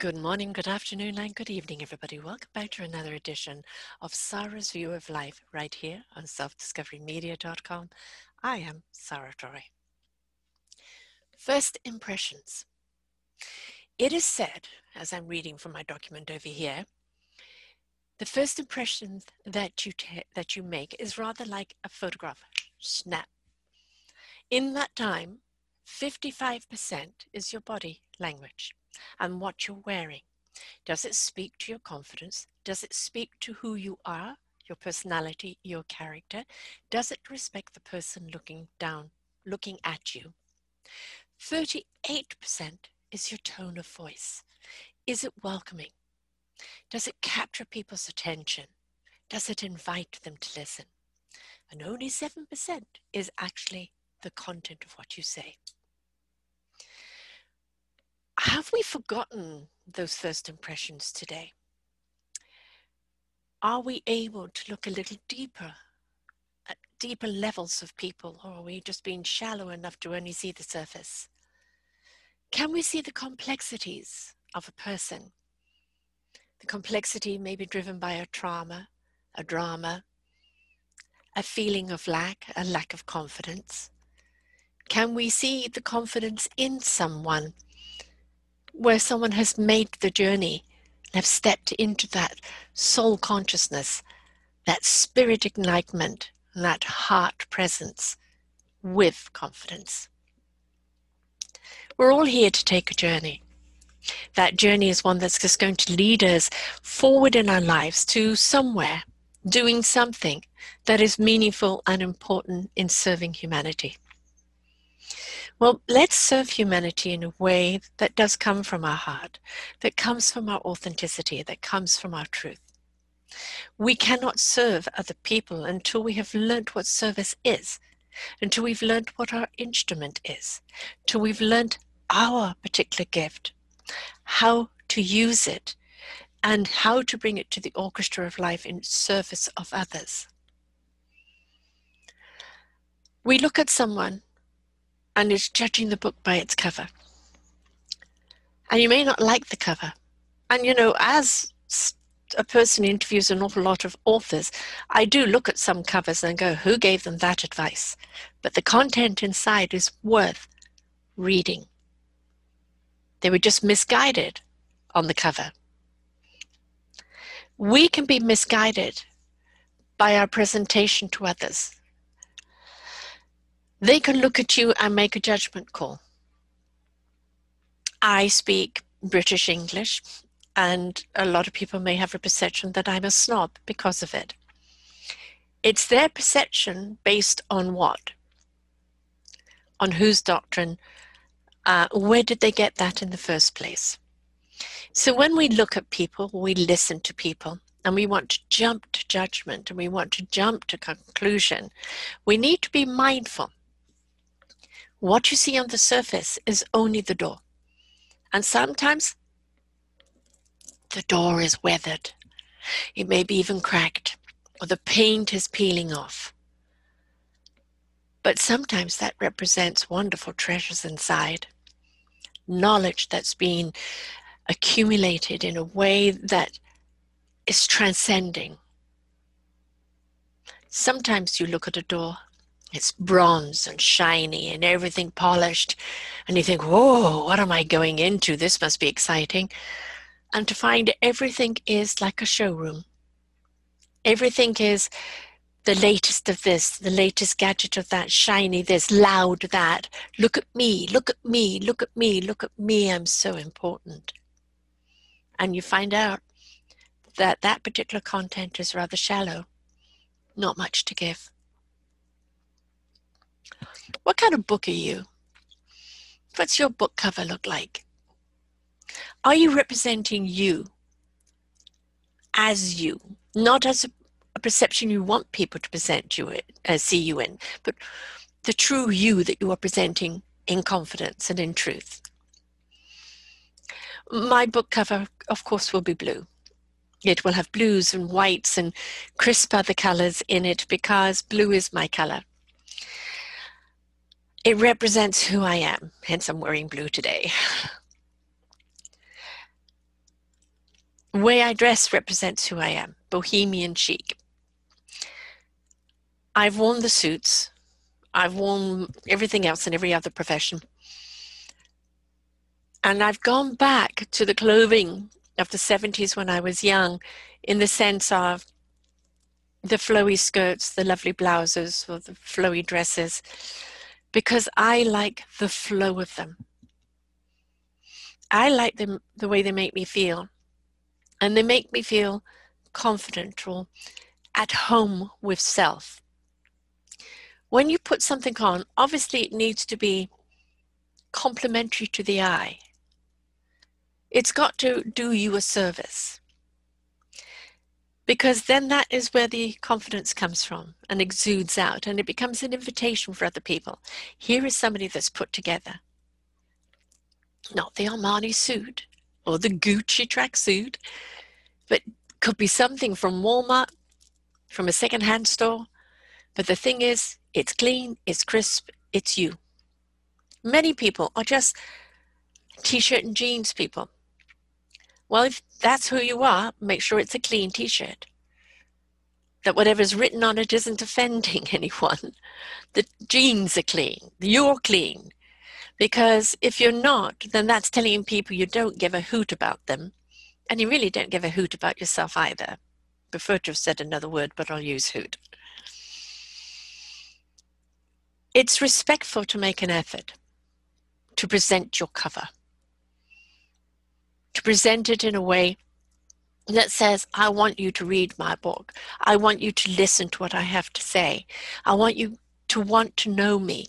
Good morning, good afternoon, and good evening, everybody. Welcome back to another edition of Sarah's View of Life right here on selfdiscoverymedia.com. I am Sarah Troy. First impressions. It is said, as I'm reading from my document over here, the first impression that you ta- that you make is rather like a photograph snap. In that time, 55% is your body language and what you're wearing. Does it speak to your confidence? Does it speak to who you are, your personality, your character? Does it respect the person looking down, looking at you? 38% is your tone of voice. Is it welcoming? Does it capture people's attention? Does it invite them to listen? And only 7% is actually the content of what you say have we forgotten those first impressions today? Are we able to look a little deeper at deeper levels of people, or are we just being shallow enough to only see the surface? Can we see the complexities of a person? The complexity may be driven by a trauma, a drama, a feeling of lack, a lack of confidence. Can we see the confidence in someone where someone has made the journey and have stepped into that soul consciousness, that spirit enlightenment, that heart presence with confidence. We're all here to take a journey. That journey is one that's just going to lead us forward in our lives to somewhere, doing something that is meaningful and important in serving humanity. Well, let's serve humanity in a way that does come from our heart, that comes from our authenticity, that comes from our truth. We cannot serve other people until we have learnt what service is, until we've learnt what our instrument is, till we've learnt our particular gift, how to use it, and how to bring it to the orchestra of life in service of others. We look at someone and is judging the book by its cover. And you may not like the cover. And you know, as a person interviews an awful lot of authors, I do look at some covers and go, who gave them that advice? But the content inside is worth reading. They were just misguided on the cover. We can be misguided by our presentation to others they can look at you and make a judgment call. I speak British English, and a lot of people may have a perception that I'm a snob because of it. It's their perception based on what? On whose doctrine? Uh, where did they get that in the first place? So when we look at people, we listen to people, and we want to jump to judgment and we want to jump to conclusion, we need to be mindful what you see on the surface is only the door. And sometimes the door is weathered. It may be even cracked, or the paint is peeling off. But sometimes that represents wonderful treasures inside. Knowledge that's been accumulated in a way that is transcending. Sometimes you look at a door it's bronze and shiny and everything polished. And you think, whoa, what am I going into? This must be exciting. And to find everything is like a showroom. Everything is the latest of this, the latest gadget of that, shiny this, loud that. Look at me, look at me, look at me, look at me, I'm so important. And you find out that that particular content is rather shallow, not much to give. What kind of book are you? What's your book cover look like? Are you representing you as you, not as a, a perception you want people to present you, uh, see you in, but the true you that you are presenting in confidence and in truth. My book cover, of course, will be blue. It will have blues and whites and crisp other colors in it because blue is my color. It represents who I am, hence I'm wearing blue today. Way I dress represents who I am, bohemian chic. I've worn the suits, I've worn everything else in every other profession. And I've gone back to the clothing of the 70s when I was young in the sense of the flowy skirts, the lovely blouses, or the flowy dresses, because I like the flow of them. I like them the way they make me feel. And they make me feel confident or at home with self. When you put something on, obviously it needs to be complementary to the eye. It's got to do you a service. Because then that is where the confidence comes from and exudes out, and it becomes an invitation for other people. Here is somebody that's put together. Not the Armani suit or the Gucci tracksuit, but could be something from Walmart, from a secondhand store. But the thing is, it's clean, it's crisp, it's you. Many people are just t shirt and jeans people. Well, if that's who you are, make sure it's a clean t shirt. That whatever's written on it isn't offending anyone. The jeans are clean, you're clean. Because if you're not, then that's telling people you don't give a hoot about them. And you really don't give a hoot about yourself either. Prefer to have said another word, but I'll use hoot. It's respectful to make an effort to present your cover, to present it in a way that says, I want you to read my book. I want you to listen to what I have to say. I want you to want to know me.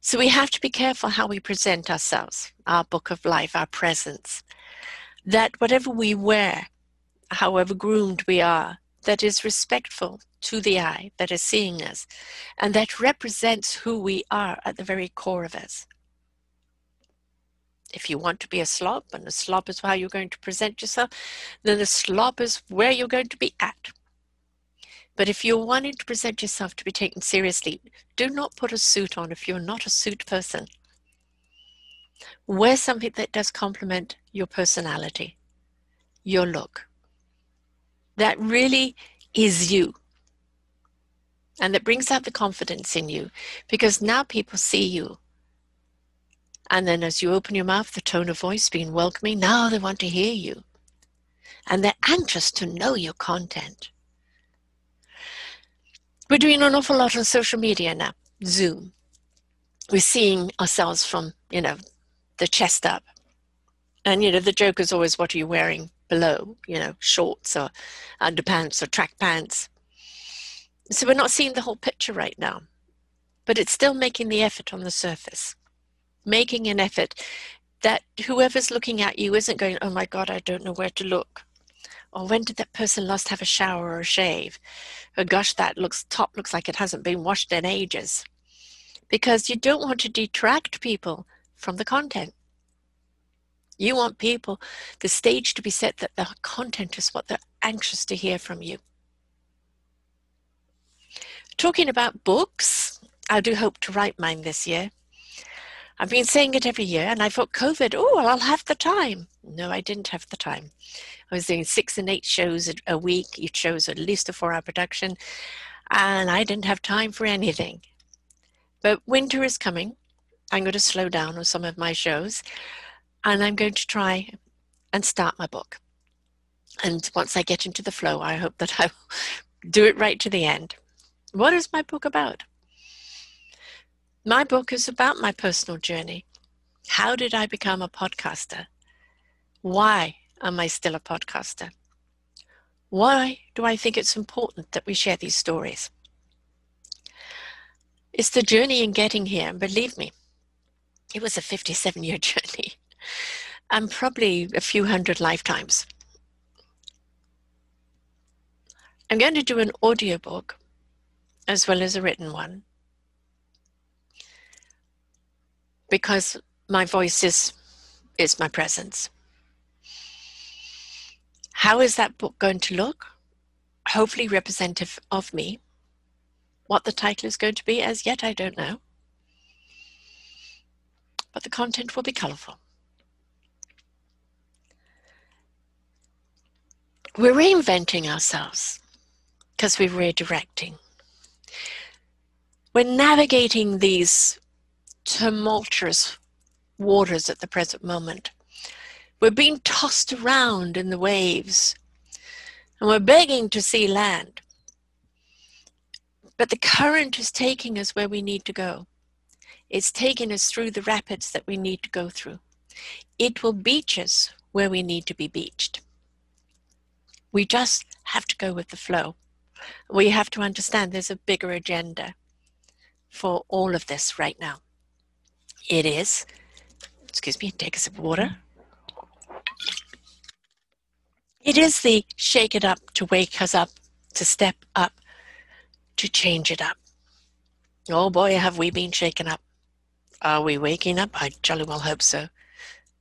So we have to be careful how we present ourselves, our book of life, our presence. That whatever we wear, however groomed we are, that is respectful to the eye that is seeing us, and that represents who we are at the very core of us. If you want to be a slob, and a slob is how you're going to present yourself, then a slob is where you're going to be at. But if you're wanting to present yourself to be taken seriously, do not put a suit on if you're not a suit person. Wear something that does complement your personality, your look that really is you. And that brings out the confidence in you because now people see you. And then as you open your mouth, the tone of voice being welcoming, now they want to hear you. And they're anxious to know your content. We're doing an awful lot on social media now, Zoom. We're seeing ourselves from, you know, the chest up. And, you know, the joke is always, what are you wearing? below, you know, shorts or underpants or track pants. So we're not seeing the whole picture right now, but it's still making the effort on the surface, making an effort that whoever's looking at you isn't going, oh my God, I don't know where to look. Or when did that person last have a shower or a shave? Oh gosh, that looks top looks like it hasn't been washed in ages. Because you don't want to detract people from the content. You want people, the stage to be set that the content is what they're anxious to hear from you. Talking about books, I do hope to write mine this year. I've been saying it every year, and I thought, COVID, oh, well, I'll have the time. No, I didn't have the time. I was doing six and eight shows a week. Each show was at least a four hour production, and I didn't have time for anything. But winter is coming. I'm going to slow down on some of my shows and I'm going to try and start my book. And once I get into the flow, I hope that I will do it right to the end. What is my book about? My book is about my personal journey. How did I become a podcaster? Why am I still a podcaster? Why do I think it's important that we share these stories? It's the journey in getting here, and believe me, it was a 57 year journey and probably a few hundred lifetimes. I'm going to do an audiobook as well as a written one because my voice is is my presence. How is that book going to look? Hopefully representative of me. What the title is going to be as yet I don't know. But the content will be colorful. We're reinventing ourselves because we're redirecting. We're navigating these tumultuous waters at the present moment. We're being tossed around in the waves and we're begging to see land. But the current is taking us where we need to go. It's taking us through the rapids that we need to go through. It will beach us where we need to be beached. We just have to go with the flow. We have to understand there's a bigger agenda for all of this right now. It is, excuse me, take a sip of water. It is the shake it up to wake us up, to step up, to change it up. Oh boy, have we been shaken up. Are we waking up? I jolly well hope so.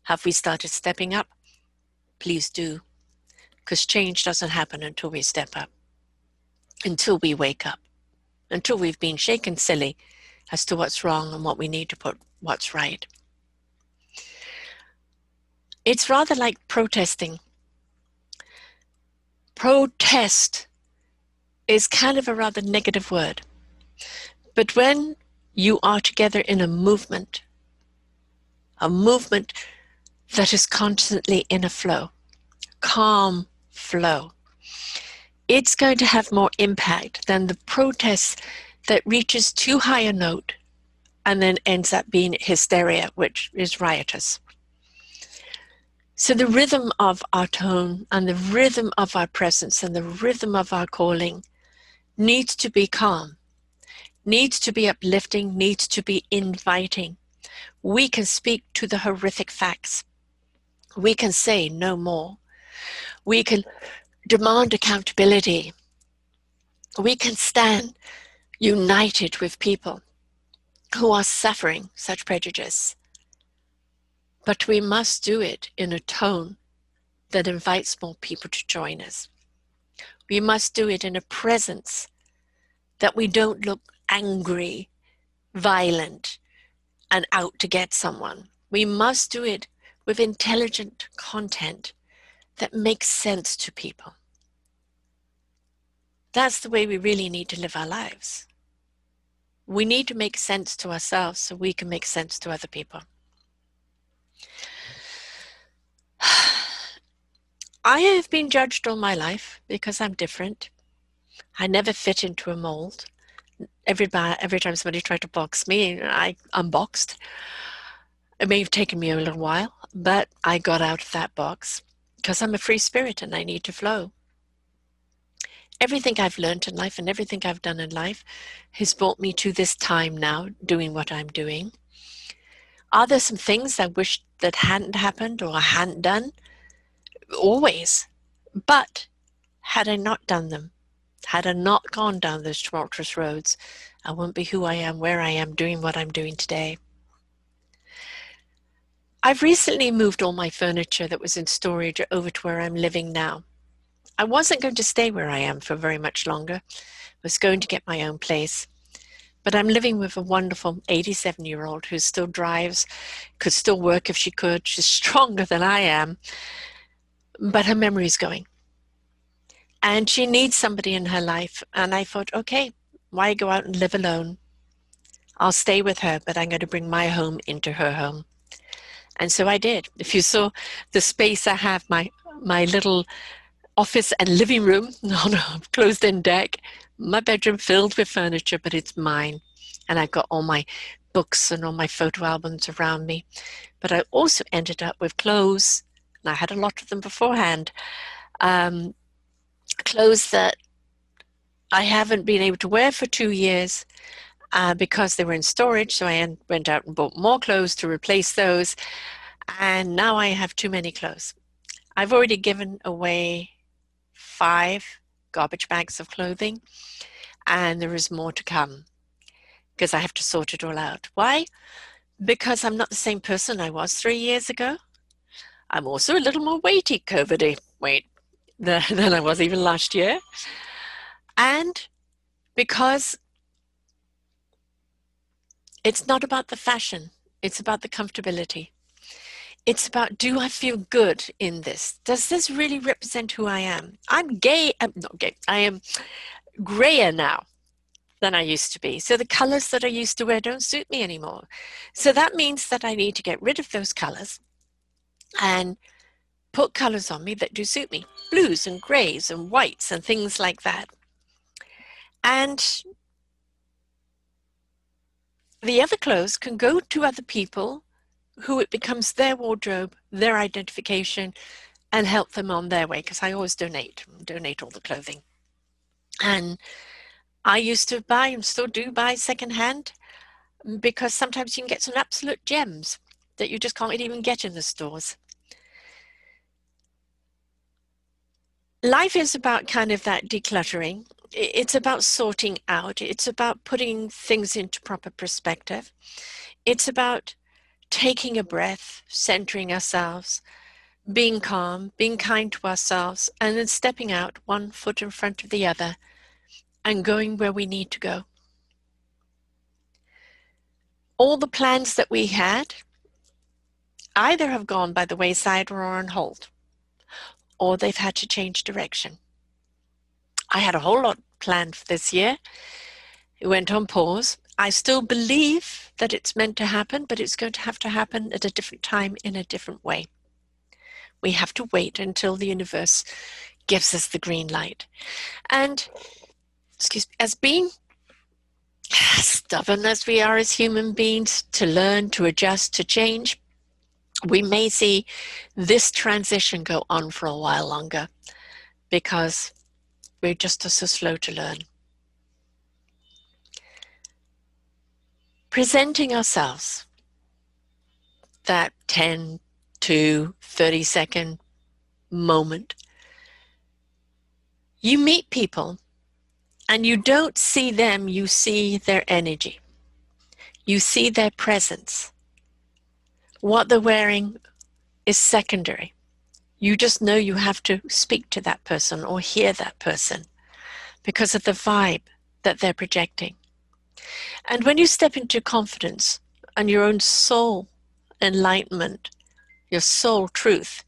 Have we started stepping up? Please do, because change doesn't happen until we step up, until we wake up, until we've been shaken silly as to what's wrong and what we need to put what's right. It's rather like protesting. Protest is kind of a rather negative word. But when you are together in a movement, a movement that is constantly in a flow, calm flow, it's going to have more impact than the protest that reaches too high a note and then ends up being hysteria, which is riotous. So, the rhythm of our tone and the rhythm of our presence and the rhythm of our calling needs to be calm, needs to be uplifting, needs to be inviting. We can speak to the horrific facts. We can say no more. We can demand accountability. We can stand united with people who are suffering such prejudice. But we must do it in a tone that invites more people to join us. We must do it in a presence that we don't look angry, violent, and out to get someone. We must do it with intelligent content that makes sense to people. That's the way we really need to live our lives. We need to make sense to ourselves so we can make sense to other people. I have been judged all my life because I'm different. I never fit into a mold. Every, every time somebody tried to box me, I unboxed. It may have taken me a little while, but I got out of that box because I'm a free spirit and I need to flow everything I've learned in life and everything I've done in life has brought me to this time now doing what I'm doing. Are there some things I wish that hadn't happened or I hadn't done? Always. But had I not done them, had I not gone down those tumultuous roads, I wouldn't be who I am, where I am, doing what I'm doing today. I've recently moved all my furniture that was in storage over to where I'm living now. I wasn't going to stay where I am for very much longer. I was going to get my own place. But I'm living with a wonderful 87 year old who still drives, could still work if she could. She's stronger than I am, but her memory's going. And she needs somebody in her life. And I thought, okay, why go out and live alone? I'll stay with her, but I'm going to bring my home into her home. And so I did. If you saw the space I have, my my little office and living room on a closed in deck. My bedroom filled with furniture, but it's mine. And I've got all my books and all my photo albums around me. But I also ended up with clothes, and I had a lot of them beforehand. Um, clothes that I haven't been able to wear for two years uh, because they were in storage. So I went out and bought more clothes to replace those. And now I have too many clothes. I've already given away five garbage bags of clothing, and there is more to come because I have to sort it all out. Why? Because I'm not the same person I was three years ago. I'm also a little more weighty, COVIDy, weight than I was even last year. And because it's not about the fashion, it's about the comfortability. It's about do I feel good in this? Does this really represent who I am? I'm gay, I'm not gay, I am grayer now than I used to be. So the colors that I used to wear don't suit me anymore. So that means that I need to get rid of those colors and put colors on me that do suit me blues and grays and whites and things like that. And the other clothes can go to other people who it becomes their wardrobe, their identification, and help them on their way because I always donate, donate all the clothing. And I used to buy and still do buy secondhand mm, because sometimes you can get some absolute gems that you just can't even get in the stores. Life is about kind of that decluttering. It's about sorting out. It's about putting things into proper perspective. It's about taking a breath, centering ourselves, being calm, being kind to ourselves, and then stepping out one foot in front of the other and going where we need to go. All the plans that we had either have gone by the wayside or are on hold, or they've had to change direction. I had a whole lot planned for this year. It went on pause. I still believe that it's meant to happen, but it's going to have to happen at a different time in a different way. We have to wait until the universe gives us the green light. And excuse me, as being stubborn as we are as human beings to learn, to adjust, to change, we may see this transition go on for a while longer because we're just so slow to learn. Presenting ourselves that 10 to 30 second moment. You meet people and you don't see them, you see their energy. You see their presence. What they're wearing is secondary. You just know you have to speak to that person or hear that person because of the vibe that they're projecting. And when you step into confidence and your own soul enlightenment, your soul truth,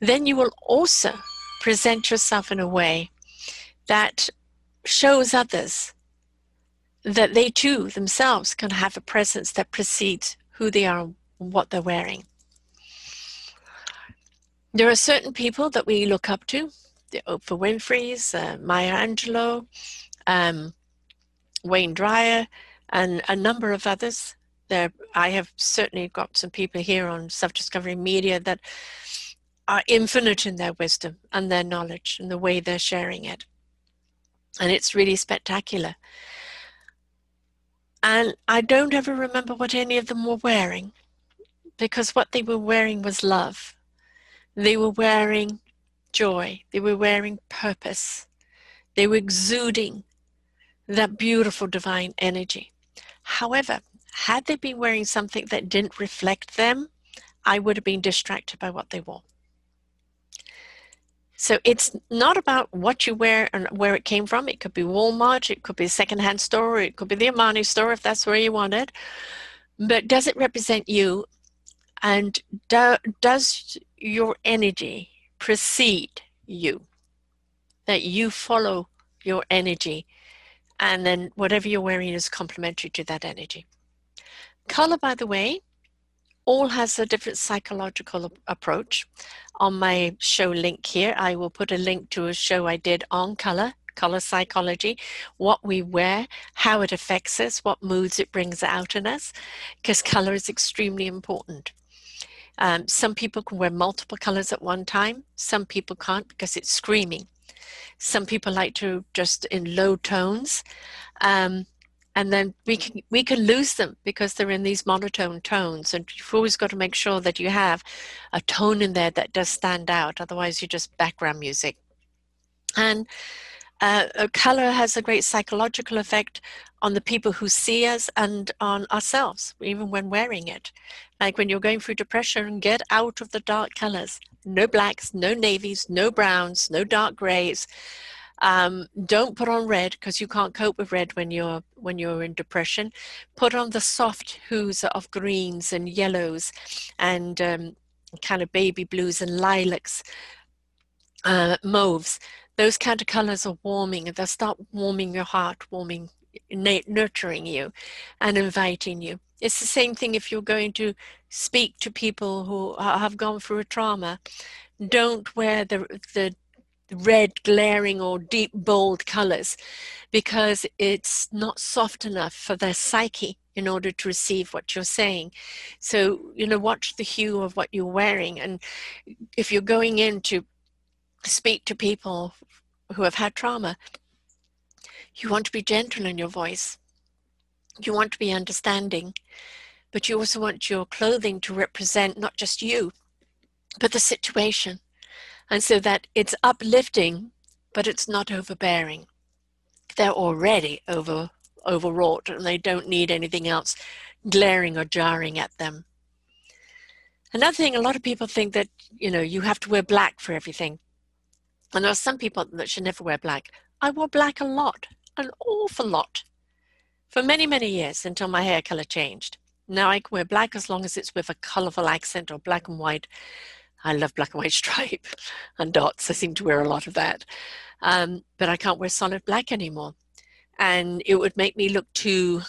then you will also present yourself in a way that shows others that they too themselves can have a presence that precedes who they are and what they're wearing. There are certain people that we look up to, the Oprah Winfrey's, uh, Maya Angelou, um, Wayne Dyer, and a number of others. There, I have certainly got some people here on Self Discovery Media that are infinite in their wisdom and their knowledge and the way they're sharing it. And it's really spectacular. And I don't ever remember what any of them were wearing because what they were wearing was love. They were wearing joy. They were wearing purpose. They were exuding that beautiful divine energy. However, had they been wearing something that didn't reflect them, I would have been distracted by what they wore. So it's not about what you wear and where it came from. It could be Walmart, it could be a secondhand store, it could be the Armani store if that's where you want it. But does it represent you? And do, does your energy precede you? That you follow your energy and then whatever you're wearing is complementary to that energy. Color, by the way, all has a different psychological approach. On my show link here, I will put a link to a show I did on color, color psychology, what we wear, how it affects us, what moods it brings out in us, because color is extremely important. Um, some people can wear multiple colors at one time. Some people can't because it's screaming. Some people like to just in low tones. Um, and then we can we can lose them because they're in these monotone tones and you've always got to make sure that you have a tone in there that does stand out otherwise you're just background music and Uh, color has a great psychological effect on the people who see us and on ourselves, even when wearing it. Like when you're going through depression, get out of the dark colors. No blacks, no navies, no browns, no dark grays. Um, don't put on red because you can't cope with red when you're when you're in depression. Put on the soft hues of greens and yellows, and um, kind of baby blues and lilacs, uh, mauves. Those kind of colors are warming, and they'll start warming your heart, warming, nurturing you, and inviting you. It's the same thing if you're going to speak to people who have gone through a trauma. Don't wear the the red glaring or deep bold colors because it's not soft enough for their psyche in order to receive what you're saying. So you know watch the hue of what you're wearing. And if you're going in to speak to people who have had trauma you want to be gentle in your voice you want to be understanding but you also want your clothing to represent not just you but the situation and so that it's uplifting, but it's not overbearing. They're already over overwrought and they don't need anything else glaring or jarring at them. Another thing, a lot of people think that, you know, you have to wear black for everything. And there are some people that should never wear black. I wore black a lot, an awful lot, for many, many years until my hair color changed. Now I can wear black as long as it's with a colorful accent or black and white. I love black and white stripe and dots. I seem to wear a lot of that. Um, but I can't wear solid black anymore. And it would make me look too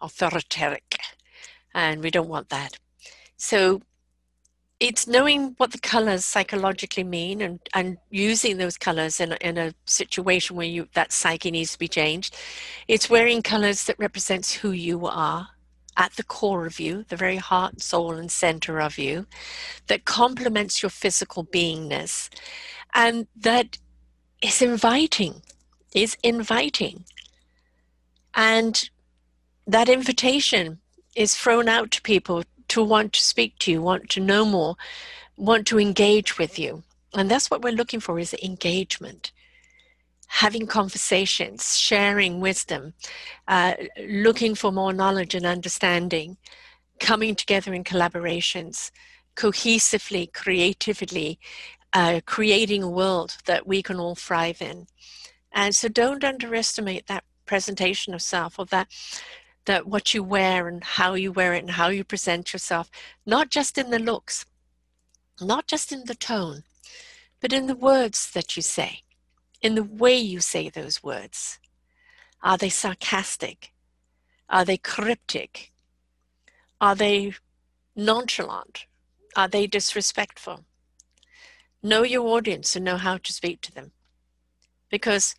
authoritarian. And we don't want that. So it's knowing what the colors psychologically mean and, and using those colors in, in a situation where you that psyche needs to be changed. It's wearing colors that represents who you are at the core of you, the very heart, soul, and center of you, that complements your physical beingness, and that is inviting, is inviting. And that invitation is thrown out to people to want to speak to you, want to know more, want to engage with you. And that's what we're looking for is engagement having conversations, sharing wisdom, uh, looking for more knowledge and understanding, coming together in collaborations, cohesively, creatively, uh, creating a world that we can all thrive in. And so don't underestimate that presentation of self or that that what you wear and how you wear it and how you present yourself, not just in the looks, not just in the tone, but in the words that you say in the way you say those words. Are they sarcastic? Are they cryptic? Are they nonchalant? Are they disrespectful? Know your audience and know how to speak to them. Because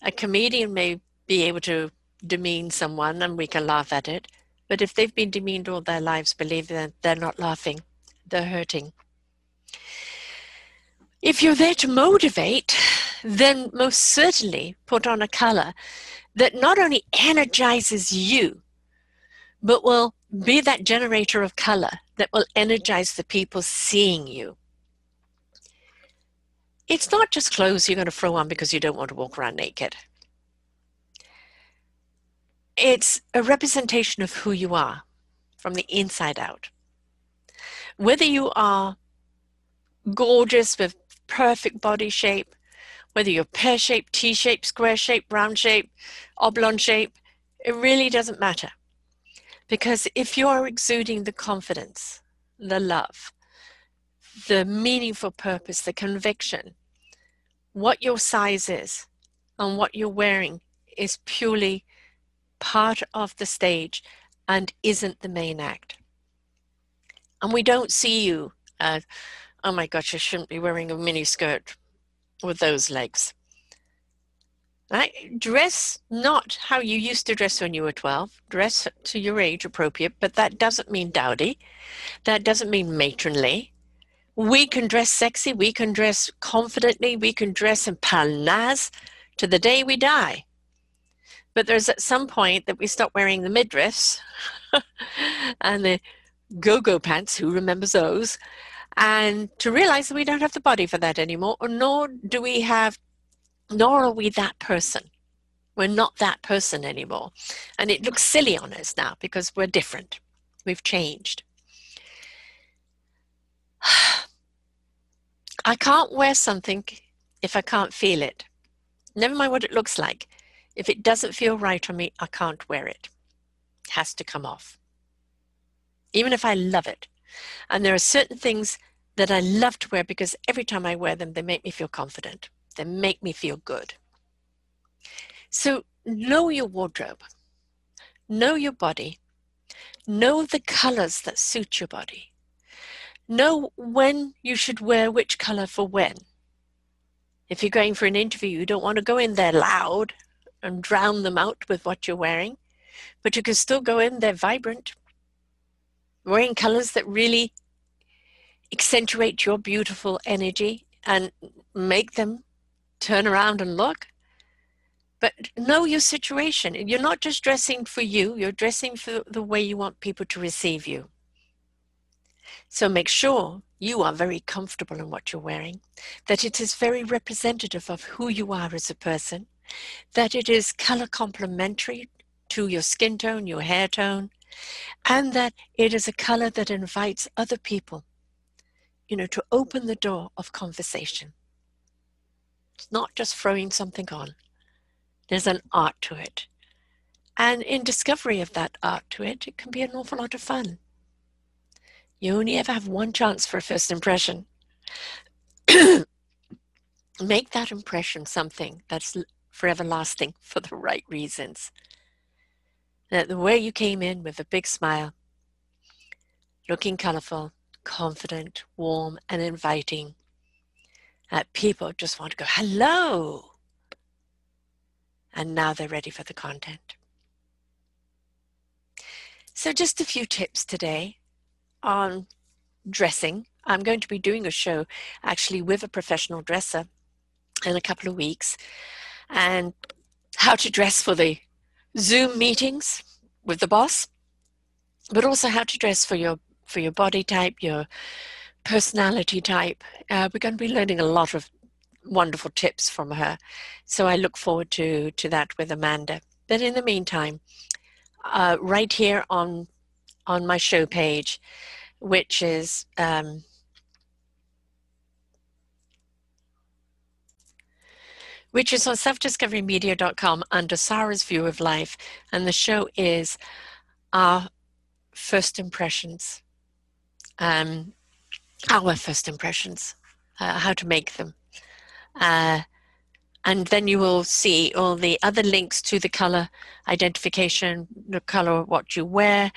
a comedian may be able to demean someone and we can laugh at it, but if they've been demeaned all their lives, believe that they're not laughing, they're hurting. If you're there to motivate, then most certainly put on a color that not only energizes you, but will be that generator of color that will energize the people seeing you. It's not just clothes you're going to throw on because you don't want to walk around naked. It's a representation of who you are from the inside out. Whether you are gorgeous with perfect body shape, whether you're pear shaped, T shaped, square shaped, round shaped, oblong shape, it really doesn't matter. Because if you're exuding the confidence, the love, the meaningful purpose, the conviction, what your size is and what you're wearing is purely part of the stage and isn't the main act. And we don't see you, uh, oh my gosh, I shouldn't be wearing a mini skirt with those legs. Right? Dress not how you used to dress when you were 12. Dress to your age appropriate, but that doesn't mean dowdy. That doesn't mean matronly. We can dress sexy, we can dress confidently, we can dress in palnaz to the day we die. But there's at some point that we stop wearing the midriffs and the go-go pants, who remembers those? and to realize that we don't have the body for that anymore, nor do we have nor are we that person. We're not that person anymore. And it looks silly on us now because we're different. We've changed. I can't wear something if I can't feel it. Never mind what it looks like. If it doesn't feel right on me, I can't wear it. It has to come off. Even if I love it. And there are certain things that I love to wear because every time I wear them, they make me feel confident. They make me feel good. So know your wardrobe, know your body, know the colors that suit your body, know when you should wear which color for when. If you're going for an interview, you don't want to go in there loud and drown them out with what you're wearing, but you can still go in there vibrant, wearing colors that really accentuate your beautiful energy and make them turn around and look. But know your situation. You're not just dressing for you, you're dressing for the way you want people to receive you. So make sure you are very comfortable in what you're wearing, that it is very representative of who you are as a person, that it is color complementary to your skin tone, your hair tone, and that it is a color that invites other people, you know, to open the door of conversation. It's not just throwing something on. There's an art to it. And in discovery of that art to it, it can be an awful lot of fun. You only ever have one chance for a first impression. Make that impression something that's forever lasting for the right reasons. That the way you came in with a big smile, looking colorful, confident, warm, and inviting, that people just want to go, hello. And now they're ready for the content. So, just a few tips today on dressing. I'm going to be doing a show actually with a professional dresser in a couple of weeks and how to dress for the Zoom meetings with the boss, but also how to dress for your for your body type, your personality type. Uh, we're going to be learning a lot of wonderful tips from her. So I look forward to, to that with Amanda. But in the meantime, uh, right here on, on my show page, which is um, which is on selfdiscoverymedia.com under Sarah's View of Life. And the show is our first impressions. Um, our first impressions, uh, how to make them. Uh, and then you will see all the other links to the color identification, the color of what you wear,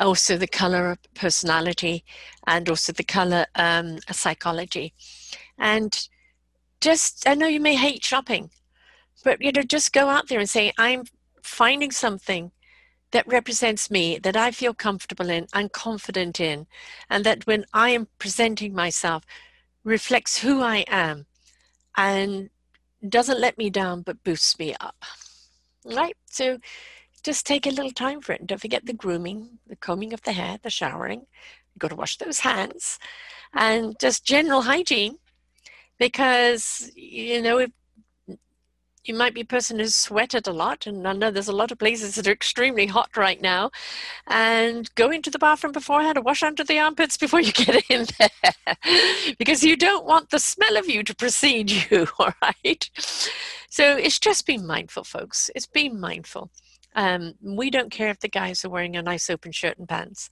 also the color of personality, and also the color um, psychology. And just, I know you may hate shopping, but you know, just go out there and say, I'm finding something that represents me, that I feel comfortable in and confident in, and that when I am presenting myself reflects who I am and doesn't let me down but boosts me up. Right? So just take a little time for it. And don't forget the grooming, the combing of the hair, the showering. You've got to wash those hands and just general hygiene because, you know, if you might be a person who's sweated a lot, and I know there's a lot of places that are extremely hot right now. And go into the bathroom beforehand and wash under the armpits before you get in there, because you don't want the smell of you to precede you. All right. So it's just being mindful, folks. It's being mindful. Um, we don't care if the guys are wearing a nice open shirt and pants.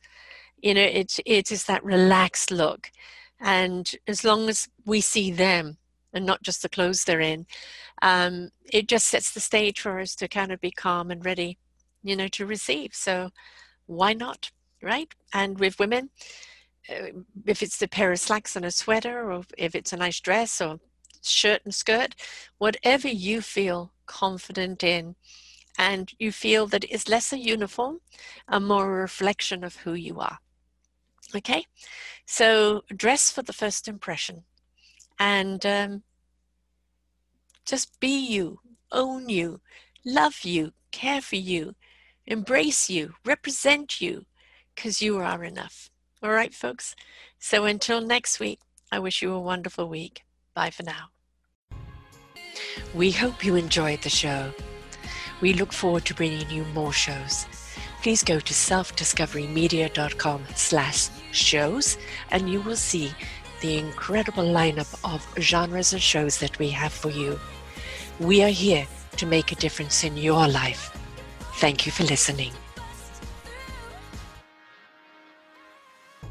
You know, it's it is that relaxed look, and as long as we see them and not just the clothes they're in, um, it just sets the stage for us to kind of be calm and ready, you know, to receive. So why not, right? And with women, uh, if it's the pair of slacks and a sweater, or if it's a nice dress or shirt and skirt, whatever you feel confident in, and you feel that it's less a uniform and more a reflection of who you are. Okay, so dress for the first impression and um, just be you, own you, love you, care for you, embrace you, represent you, because you are enough. All right, folks? So until next week, I wish you a wonderful week. Bye for now. We hope you enjoyed the show. We look forward to bringing you more shows. Please go to selfdiscoverymedia.com slash shows and you will see the incredible lineup of genres and shows that we have for you. We are here to make a difference in your life. Thank you for listening.